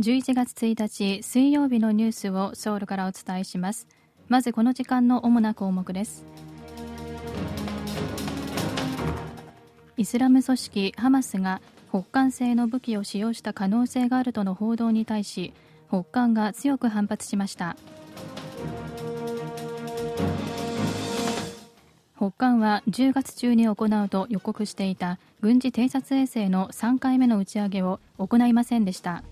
11月1日水曜日のニュースをソウルからお伝えします。まずこの時間の主な項目です。イスラム組織ハマスが北韓製の武器を使用した可能性があるとの報道に対し北韓が強く反発しました。北韓は10月中に行うと予告していた軍事偵察衛星の3回目の打ち上げを行いませんでした。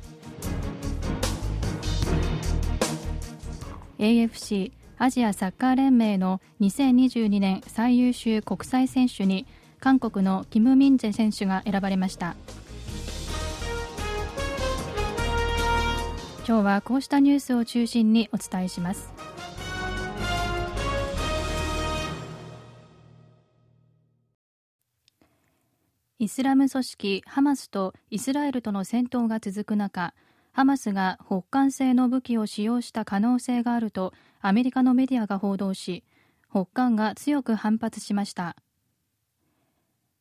AFC アジアサッカー連盟の2022年最優秀国際選手に韓国のキム・ミンジェ選手が選ばれました。今日はこうしたニュースを中心にお伝えします。イスラム組織ハマスとイスラエルとの戦闘が続く中ハマスが北韓製の武器を使用した可能性があるとアメリカのメディアが報道し北韓が強く反発しました。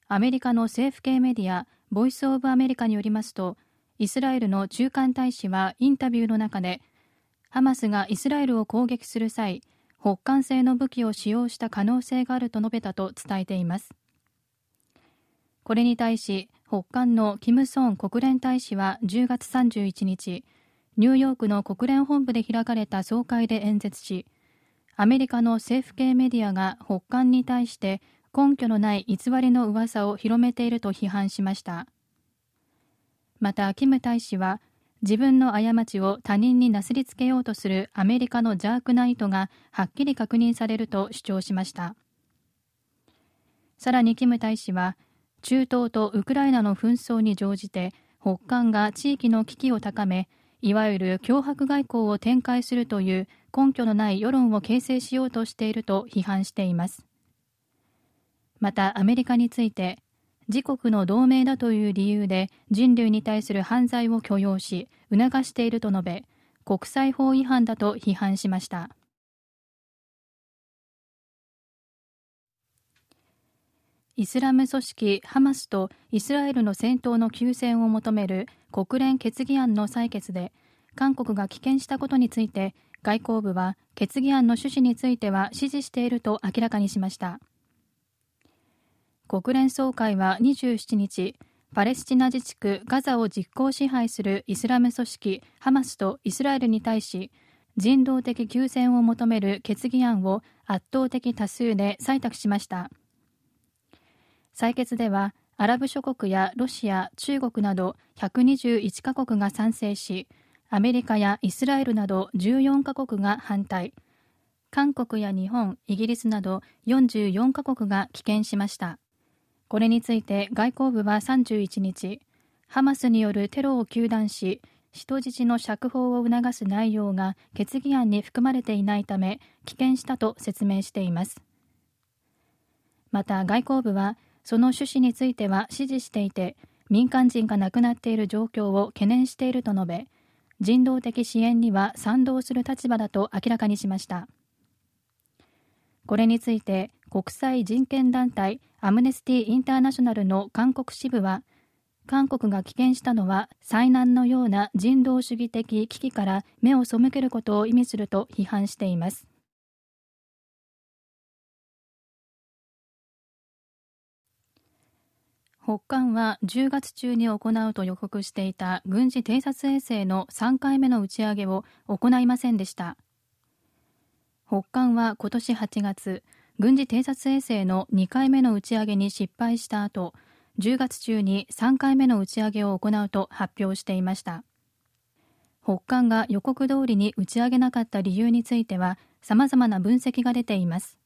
アメリカの政府系メディアボイス・オブ・アメリカによりますとイスラエルの中間大使はインタビューの中でハマスがイスラエルを攻撃する際北韓製の武器を使用した可能性があると述べたと伝えています。これに対し北韓のキム・ソン国連大使は10月31日ニューヨークの国連本部で開かれた総会で演説しアメリカの政府系メディアが北韓に対して根拠のない偽りの噂を広めていると批判しました。またキム大使は自分の過ちを他人になすりつけようとするアメリカの邪悪な意図がはっきり確認されると主張しました。さらにキム大使は中東とウクライナの紛争に乗じて北韓が地域の危機を高めいわゆる脅迫外交を展開するという根拠のない世論を形成しようとしていると批判しています。またアメリカについて自国の同盟だという理由で人類に対する犯罪を許容し促していると述べ国際法違反だと批判しました。イスラム組織ハマスとイスラエルの戦闘の休戦を求める国連決議案の採決で韓国が棄権したことについて外交部は決議案の趣旨については支持していると明らかにしました。国連総会は27日パレスチナ自治区ガザを実効支配するイスラム組織ハマスとイスラエルに対し人道的休戦を求める決議案を圧倒的多数で採択しました。採決ではアラブ諸国やロシア、中国など121カ国が賛成しアメリカやイスラエルなど14カ国が反対。韓国や日本、イギリスなど44カ国が棄権しました。これについて外交部は31日ハマスによるテロを糾弾し人質の釈放を促す内容が決議案に含まれていないため棄権したと説明しています。また外交部はその趣旨については支持していて民間人が亡くなっている状況を懸念していると述べ人道的支援には賛同する立場だと明らかにしました。これについて国際人権団体アムネスティ・インターナショナルの韓国支部は韓国が棄権したのは災難のような人道主義的危機から目を背けることを意味すると批判しています。北韓は10月中に行うと予告していた軍事偵察衛星の3回目の打ち上げを行いませんでした。北韓は今年8月軍事偵察衛星の2回目の打ち上げに失敗した後10月中に3回目の打ち上げを行うと発表していました。北韓が予告通りに打ち上げなかった理由については様々な分析が出ています。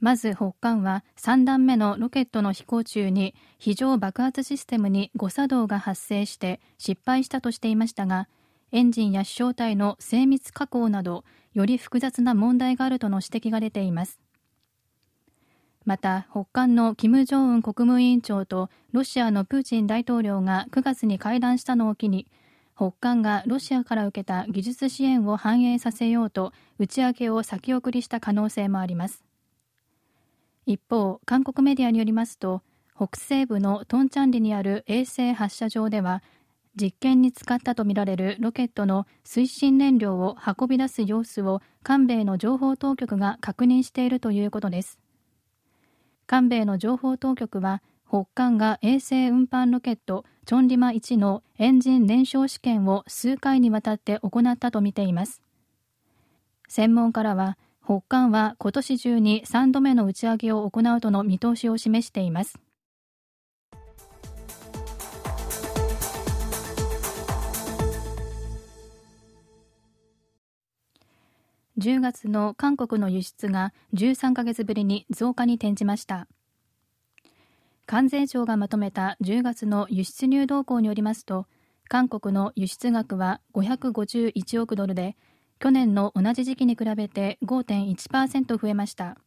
まず北韓は3段目のロケットの飛行中に非常爆発システムに誤作動が発生して失敗したとしていましたがエンジンや飛翔体の精密加工などより複雑な問題があるとの指摘が出ています。また北韓の金正恩国務委員長とロシアのプーチン大統領が9月に会談したのを機に北韓がロシアから受けた技術支援を反映させようと打ち上げを先送りした可能性もあります。一方韓国メディアによりますと北西部のトンチャンリにある衛星発射場では実験に使ったとみられるロケットの推進燃料を運び出す様子を韓米の情報当局が確認しているということです。韓米の情報当局は北韓が衛星運搬ロケットチョンリマ1のエンジン燃焼試験を数回にわたって行ったとみています。専門家らは北韓は今年中に3度目の打ち上げを行うとの見通しを示しています。10月の韓国の輸出が13ヶ月ぶりに増加に転じました。関税庁がまとめた10月の輸出入動向によりますと韓国の輸出額は551億ドルで去年の同じ時期に比べて5.1%増えました。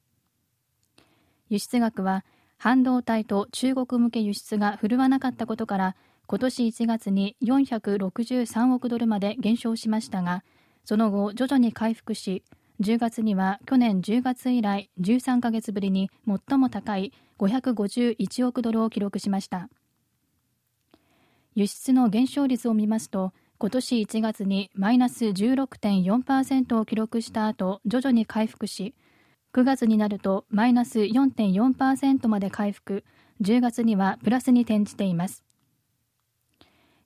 輸出額は半導体と中国向け輸出が振るわなかったことから今年1月に463億ドルまで減少しましたがその後徐々に回復し10月には去年10月以来13ヶ月ぶりに最も高い551億ドルを記録しました。輸出の減少率を見ますと今年1月にマイナス16.4%を記録した後徐々に回復し9月になるとマイナス4.4%まで回復。10月にはプラスに転じています。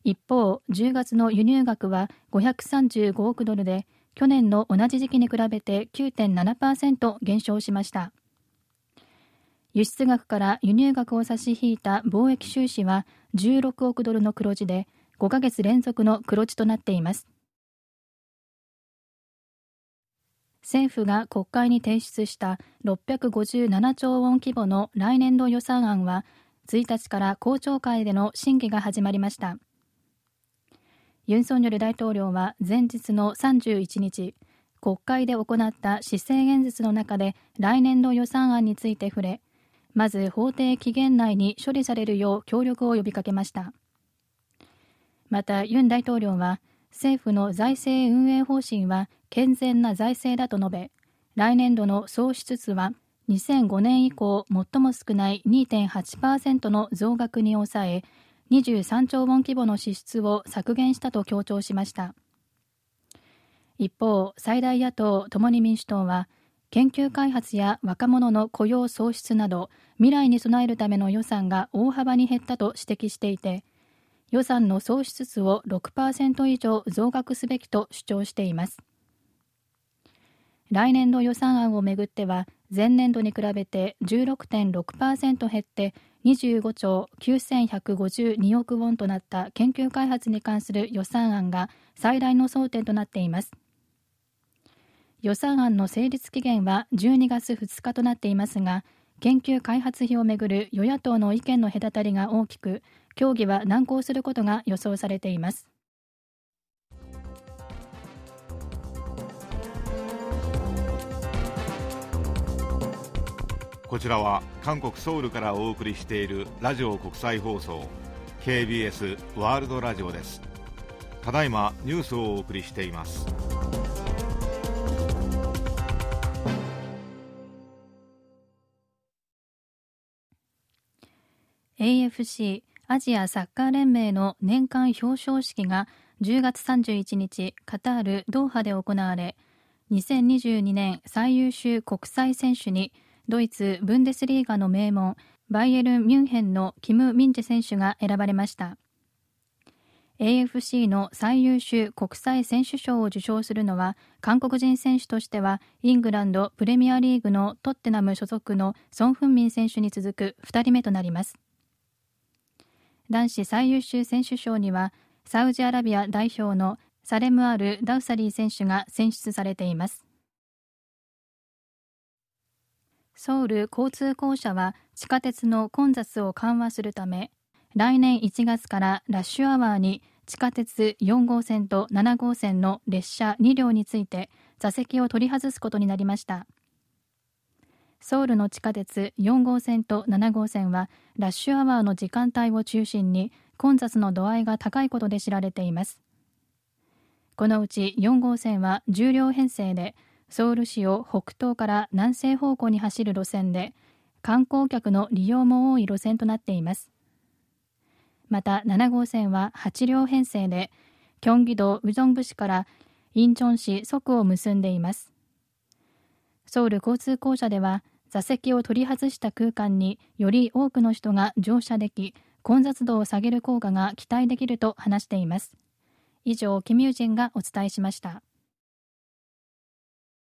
一方10月の輸入額は535億ドルで去年の同じ時期に比べて9.7%減少しました。輸出額から輸入額を差し引いた貿易収支は16億ドルの黒字で5ヶ月連続の黒字となっています。政府が国会に提出した657兆ウォン規模の来年度予算案は1日から公聴会での審議が始まりました。ユン・ソンニョル大統領は前日の31日国会で行った施政演説の中で来年度予算案について触れまず法定期限内に処理されるよう協力を呼びかけました。またユン大統領は政府の財政運営方針は健全な財政だと述べ来年度の総支出は2005年以降最も少ない2.8%の増額に抑え23兆ウォン規模の支出を削減したと強調しました。一方最大野党共に民主党は研究開発や若者の雇用創出など未来に備えるための予算が大幅に減ったと指摘していて予算の総支出を6%以上増額すべきと主張しています。来年度予算案をめぐっては前年度に比べて16.6%減って25兆9152億ウォンとなった研究開発に関する予算案が最大の争点となっています。予算案の成立期限は12月2日となっていますが研究開発費をめぐる与野党の意見の隔たりが大きく協議は難航することが予想されています。こちらは韓国ソウルからお送りしているラジオ国際放送 KBS ワールドラジオです。ただいまニュースをお送りしています。AFC アジアサッカー連盟の年間表彰式が10月31日カタール・ドーハで行われ2022年最優秀国際選手にドイツ・ブンデスリーガの名門バイエルン・ミュンヘンのキム・ミンジェ選手が選ばれました。AFC の最優秀国際選手賞を受賞するのは韓国人選手としてはイングランドプレミアリーグのトッテナム所属のソン・フンミン選手に続く2人目となります。男子最優秀選手賞にはサウジアラビア代表のサレムアル・ダウサリー選手が選出されています。ソウル交通公社は地下鉄の混雑を緩和するため来年1月からラッシュアワーに地下鉄4号線と7号線の列車2両について座席を取り外すことになりました。ソウルの地下鉄4号線と7号線はラッシュアワーの時間帯を中心に混雑の度合いが高いことで知られています。このうち4号線は10両編成でソウル市を北東から南西方向に走る路線で観光客の利用も多い路線となっています。また7号線は8両編成でキョンギ道ウジョンブ市からインチョン市即を結んでいます。ソウル交通公社では座席を取り外した空間により多くの人が乗車でき混雑度を下げる効果が期待できると話しています。以上キミュージンがお伝えしました。